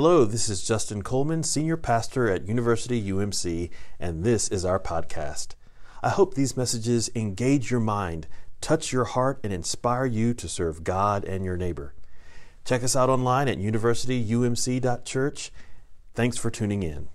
Hello, this is Justin Coleman, Senior Pastor at University UMC, and this is our podcast. I hope these messages engage your mind, touch your heart, and inspire you to serve God and your neighbor. Check us out online at universityumc.church. Thanks for tuning in.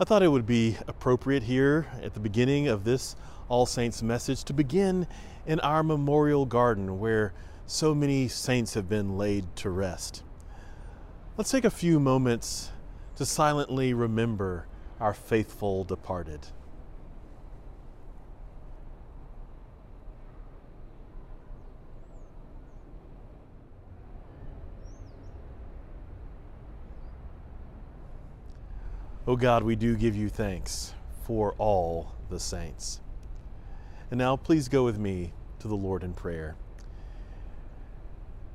I thought it would be appropriate here at the beginning of this All Saints message to begin in our memorial garden where so many saints have been laid to rest. Let's take a few moments to silently remember our faithful departed. O oh God, we do give you thanks for all the saints. And now please go with me to the Lord in prayer.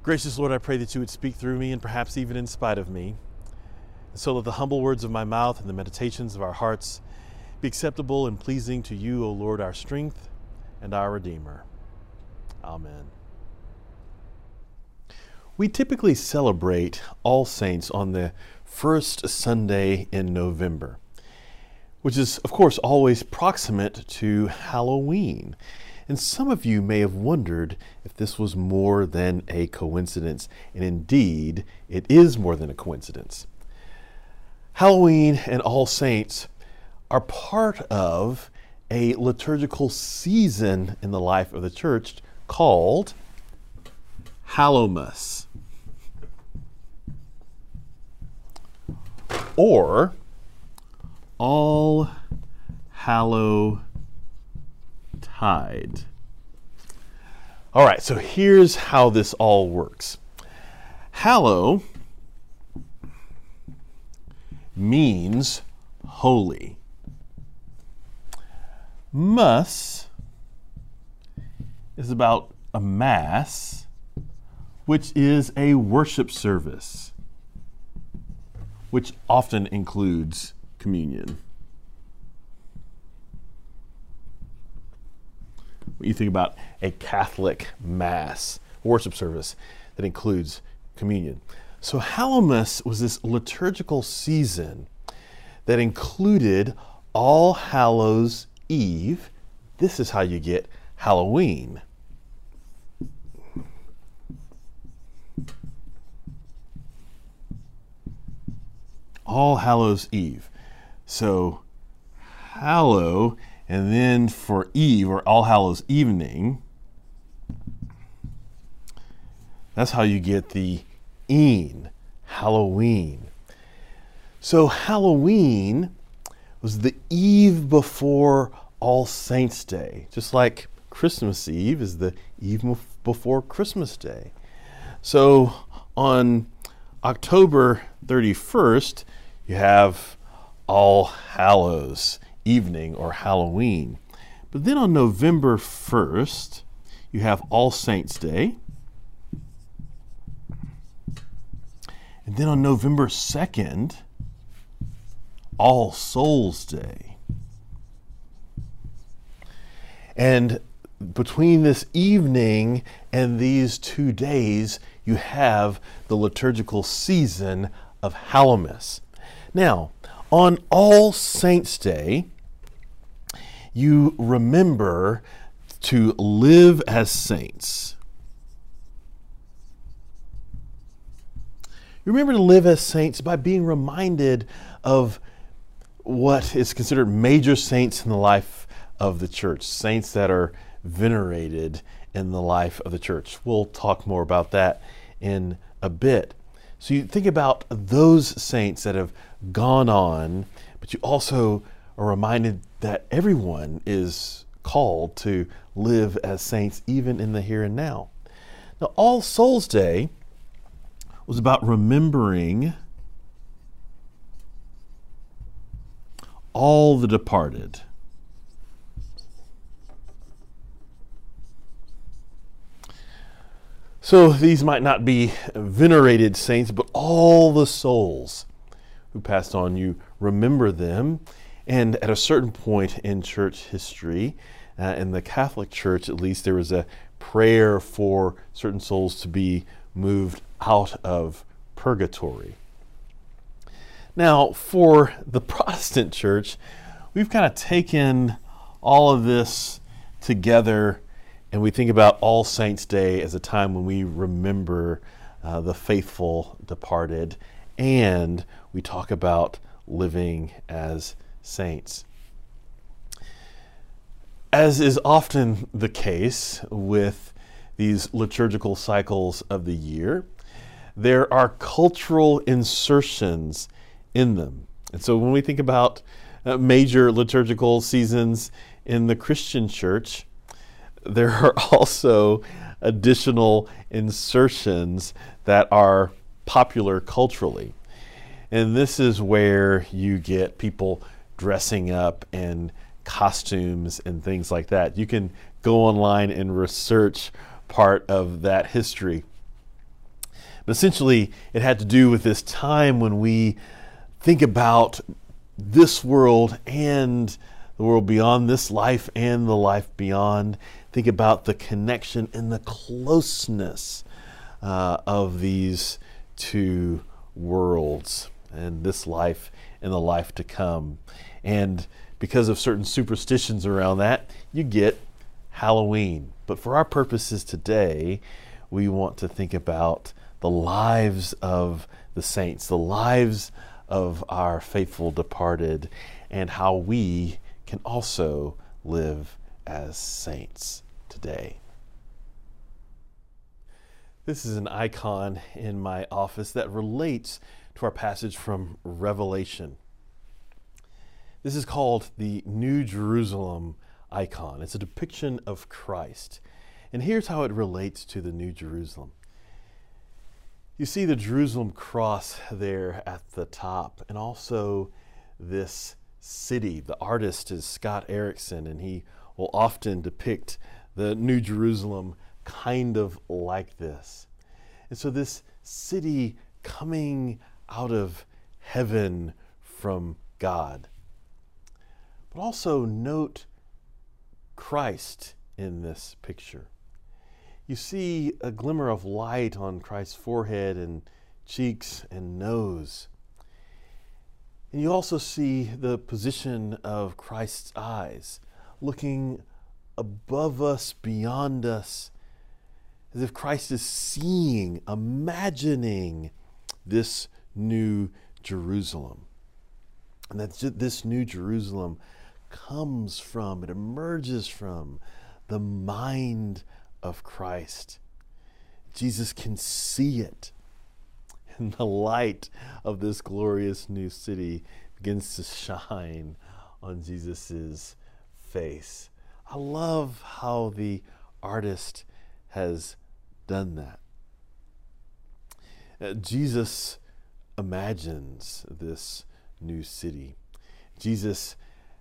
Gracious Lord, I pray that you would speak through me and perhaps even in spite of me, so that the humble words of my mouth and the meditations of our hearts be acceptable and pleasing to you, O Lord, our strength and our Redeemer. Amen. We typically celebrate All Saints on the first Sunday in November, which is, of course, always proximate to Halloween. And some of you may have wondered if this was more than a coincidence, and indeed, it is more than a coincidence. Halloween and All Saints are part of a liturgical season in the life of the church called Hallowmas. or All Hallow Tide. All right, so here's how this all works. Hallow means holy. Mas is about a mass, which is a worship service which often includes communion. When you think about a Catholic Mass worship service that includes communion. So, Hallowmas was this liturgical season that included All Hallows Eve. This is how you get Halloween. All Hallows Eve. So, Hallow, and then for Eve, or All Hallows Evening, that's how you get the een, Halloween. So, Halloween was the eve before All Saints' Day, just like Christmas Eve is the eve before Christmas Day. So, on October 31st, you have All Hallows Evening or Halloween. But then on November 1st, you have All Saints' Day. And then on November 2nd, All Souls Day. And between this evening and these two days, you have the liturgical season of Hallowmas. Now, on All Saints' Day, you remember to live as saints. You remember to live as saints by being reminded of what is considered major saints in the life of the church, saints that are venerated in the life of the church. We'll talk more about that in a bit. So you think about those saints that have gone on, but you also are reminded that everyone is called to live as saints even in the here and now. Now, All Souls Day was about remembering all the departed. So these might not be venerated saints, but all the souls who passed on, you remember them. And at a certain point in church history, uh, in the Catholic Church at least, there was a prayer for certain souls to be moved out of purgatory. Now, for the Protestant church, we've kind of taken all of this together and we think about All Saints' Day as a time when we remember uh, the faithful departed and we talk about living as saints. As is often the case with these liturgical cycles of the year, there are cultural insertions in them. And so when we think about uh, major liturgical seasons in the Christian church, there are also additional insertions that are popular culturally. And this is where you get people dressing up in costumes and things like that. You can go online and research part of that history. But essentially, it had to do with this time when we think about this world and the world beyond this life and the life beyond. Think about the connection and the closeness uh, of these two worlds and this life and the life to come. And because of certain superstitions around that, you get Halloween. But for our purposes today, we want to think about the lives of the saints, the lives of our faithful departed, and how we can also live as saints today. This is an icon in my office that relates to our passage from Revelation. This is called the New Jerusalem icon. It's a depiction of Christ. And here's how it relates to the New Jerusalem. You see the Jerusalem cross there at the top, and also this city. The artist is Scott Erickson, and he will often depict the New Jerusalem kind of like this. And so, this city coming out of heaven from God. But also note Christ in this picture. You see a glimmer of light on Christ's forehead and cheeks and nose. And you also see the position of Christ's eyes, looking above us, beyond us, as if Christ is seeing, imagining this new Jerusalem. And that this new Jerusalem comes from, it emerges from the mind of Christ. Jesus can see it. And the light of this glorious new city begins to shine on Jesus' face. I love how the artist has done that. Uh, Jesus imagines this new city. Jesus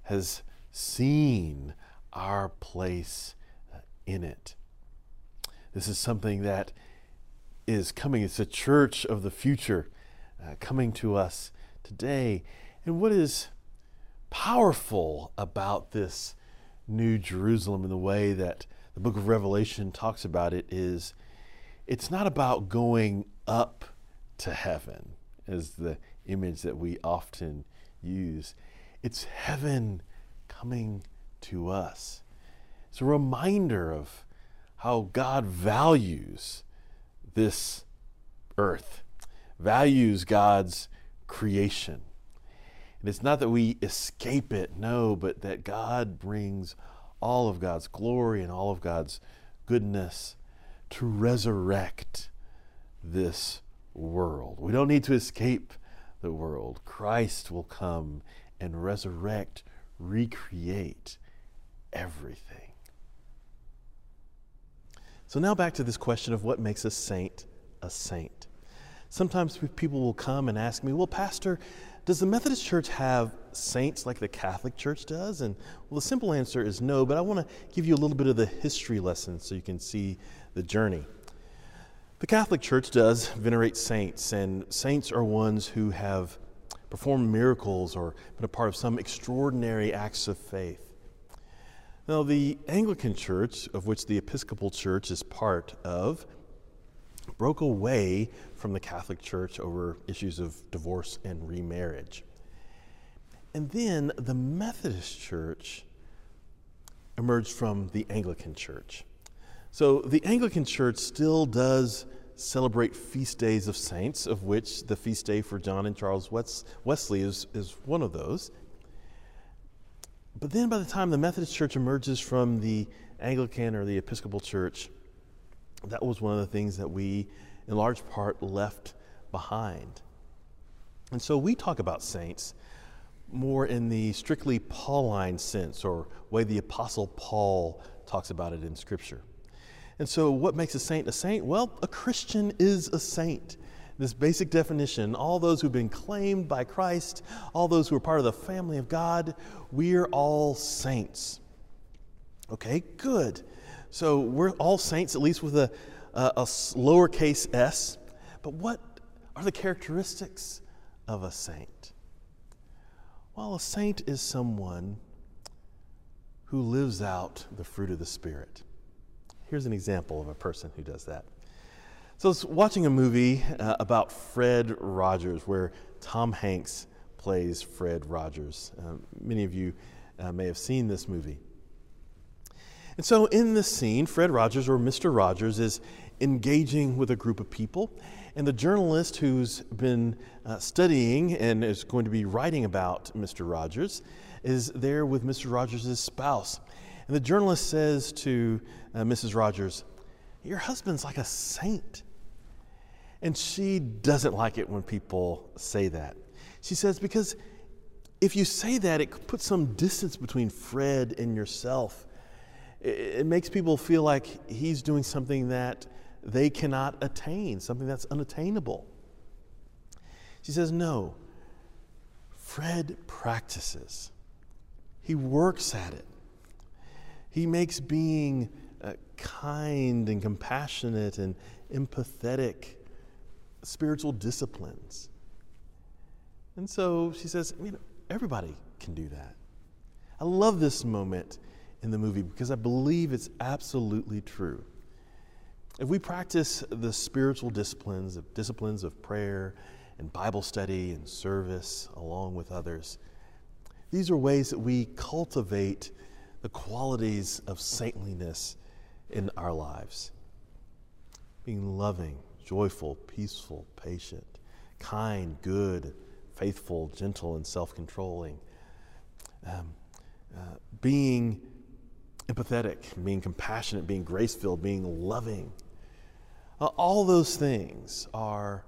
has seen our place in it. This is something that is coming. It's a church of the future uh, coming to us today. And what is powerful about this New Jerusalem in the way that the book of Revelation talks about it is it's not about going up to heaven, as the image that we often use. It's heaven coming to us. It's a reminder of how God values this earth, values God's creation. And it's not that we escape it, no, but that God brings all of God's glory and all of God's goodness to resurrect this world. We don't need to escape the world. Christ will come and resurrect, recreate everything. So, now back to this question of what makes a saint a saint. Sometimes people will come and ask me, Well, Pastor, does the Methodist Church have saints like the Catholic Church does? And well, the simple answer is no, but I want to give you a little bit of the history lesson so you can see the journey. The Catholic Church does venerate saints, and saints are ones who have performed miracles or been a part of some extraordinary acts of faith. Now, the Anglican Church, of which the Episcopal Church is part of, broke away from the Catholic Church over issues of divorce and remarriage. And then the Methodist Church emerged from the Anglican Church. So the Anglican Church still does celebrate feast days of saints, of which the feast day for John and Charles Wesley is, is one of those. But then by the time the Methodist Church emerges from the Anglican or the Episcopal Church, that was one of the things that we, in large part, left behind. And so we talk about saints more in the strictly Pauline sense or way the Apostle Paul talks about it in Scripture. And so, what makes a saint a saint? Well, a Christian is a saint. This basic definition all those who've been claimed by Christ, all those who are part of the family of God, we're all saints. Okay, good. So, we're all saints, at least with a, a, a lowercase s. But what are the characteristics of a saint? Well, a saint is someone who lives out the fruit of the Spirit. Here's an example of a person who does that. So I was watching a movie uh, about Fred Rogers where Tom Hanks plays Fred Rogers. Um, many of you uh, may have seen this movie. And so in this scene, Fred Rogers, or Mr. Rogers, is engaging with a group of people. And the journalist who's been uh, studying and is going to be writing about Mr. Rogers is there with Mr. Rogers' spouse. And the journalist says to uh, Mrs. Rogers, Your husband's like a saint. And she doesn't like it when people say that. She says, Because if you say that, it puts some distance between Fred and yourself. It, makes people feel like he's doing something that they cannot attain, something that's unattainable. She says, No. Fred practices, he works at it. He makes being uh, kind and compassionate and empathetic spiritual disciplines. And so she says, you know, everybody can do that. I love this moment in the movie because I believe it's absolutely true. If we practice the spiritual disciplines, of disciplines of prayer and Bible study and service along with others, these are ways that we cultivate the qualities of saintliness in our lives being loving, joyful, peaceful, patient, kind, good, faithful, gentle, and self controlling. Um, uh, being empathetic, being compassionate, being grace filled, being loving. Uh, all those things are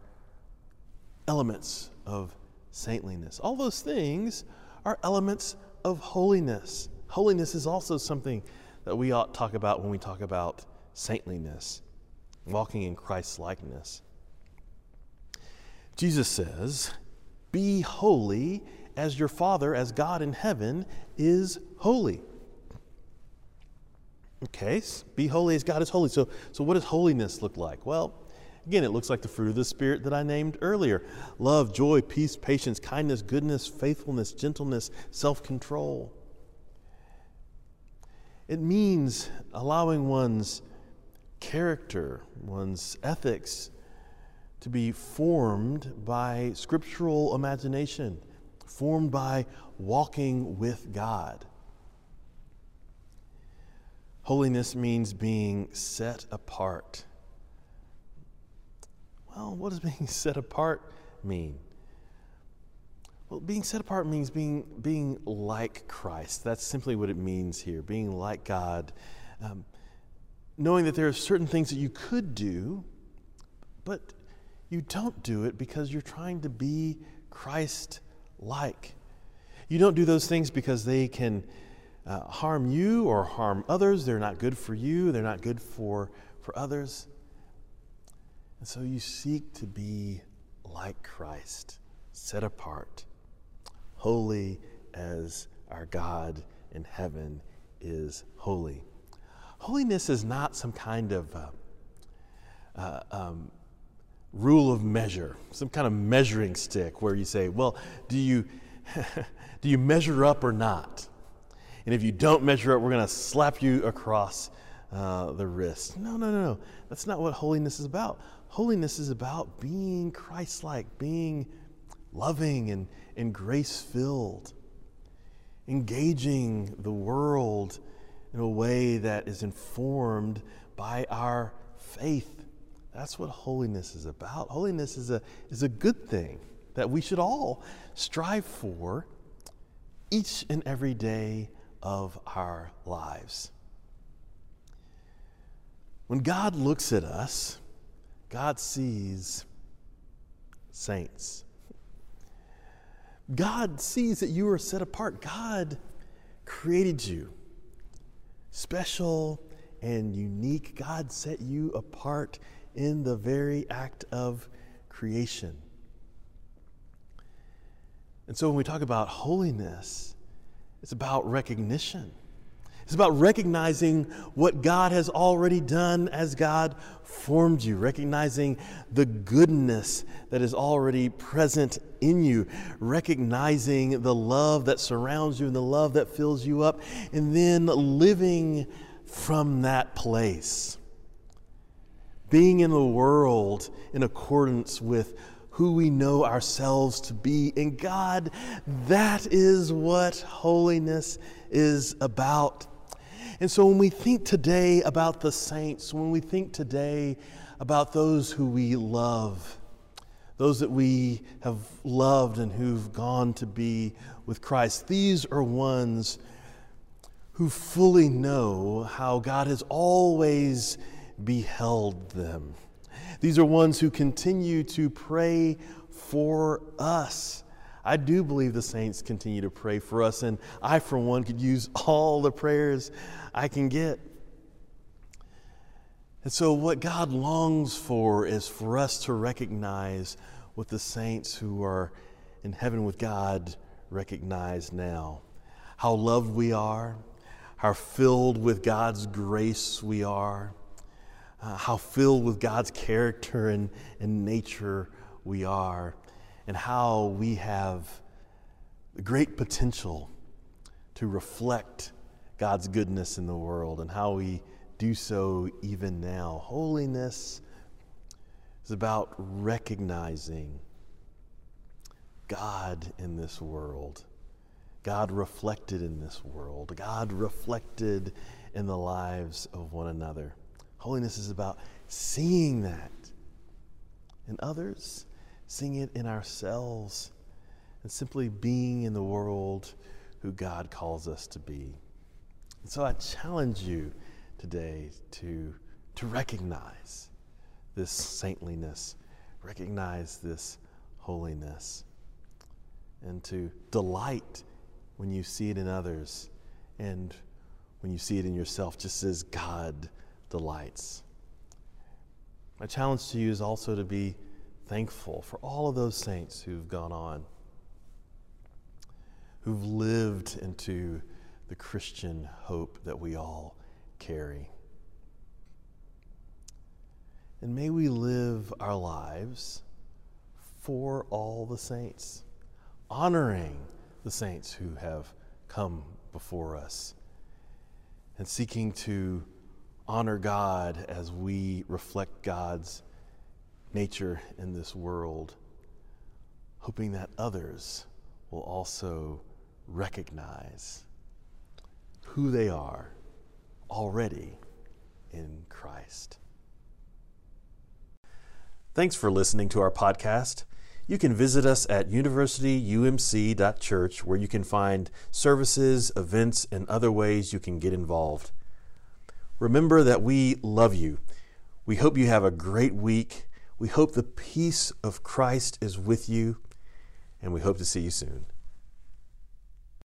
elements of saintliness. All those things are elements of holiness. Holiness is also something that we ought to talk about when we talk about saintliness, walking in Christ's likeness. Jesus says, Be holy as your Father, as God in heaven, is holy. Okay, be holy as God is holy. So, so what does holiness look like? Well, again, it looks like the fruit of the Spirit that I named earlier love, joy, peace, patience, kindness, goodness, faithfulness, gentleness, self control. It means allowing one's character, one's ethics, to be formed by scriptural imagination, formed by walking with God. Holiness means being set apart. Well, what does being set apart mean? Well, being set apart means being, being like Christ. That's simply what it means here being like God. Um, knowing that there are certain things that you could do, but you don't do it because you're trying to be Christ like. You don't do those things because they can uh, harm you or harm others. They're not good for you, they're not good for, for others. And so you seek to be like Christ, set apart holy as our God in heaven is holy. Holiness is not some kind of uh, uh, um, rule of measure, some kind of measuring stick where you say, well, do you, do you measure up or not? And if you don't measure up, we're going to slap you across uh, the wrist. No, no, no, no. That's not what holiness is about. holiness is about being Christ like, being loving and, and grace filled, engaging the world in a way that is informed by our faith. That's what holiness is about. Holiness is a, is a good thing that we should all strive for each and every day of our lives. When God looks at us, God sees saints. God sees that you are set apart. God created you special and unique. God set you apart in the very act of creation. And so when we talk about holiness, it's about recognition. It's about recognizing what God has already done as God formed you, recognizing the goodness that is already present in you, recognizing the love that surrounds you and the love that fills you up, and then living from that place. Being in the world in accordance with who we know ourselves to be. And God, that is what holiness is about. And so when we think today about the saints, when we think today about those who we love, those that we have loved and who've gone to be with Christ, these are ones who fully know how God has always beheld them. These are ones who continue to pray for us I do believe the saints continue to pray for us, and I, for one, could use all the prayers I can get. And so, what God longs for is for us to recognize what the saints who are in heaven with God recognize now how loved we are, how filled with God's grace we are, uh, how filled with God's character and, and nature we are and how we have great potential to reflect God's goodness in the world and how we do so even now. Holiness is about recognizing God in this world, God reflected in this world, God reflected in the lives of one another. Holiness is about seeing that in others Seeing it in ourselves, and simply being in the world who God calls us to be. And so I challenge you today to, to recognize this saintliness, recognize this holiness, and to delight when you see it in others and when you see it in yourself, just as God delights. My challenge to you is also to be thankful for all of those saints who've gone on, who've lived into the Christian hope that we all carry. And may we live our lives for all the saints, honoring the saints who have come before us, and seeking to honor God as we reflect God's nature in this world, hoping that others will also recognize who they are already in Christ. Thanks for listening to our podcast. You can visit us at universityumc.church where you can find services, events, and other ways you can get involved. Remember that we love you. We hope you have a great week we hope the peace of Christ is with you, and we hope to see you soon.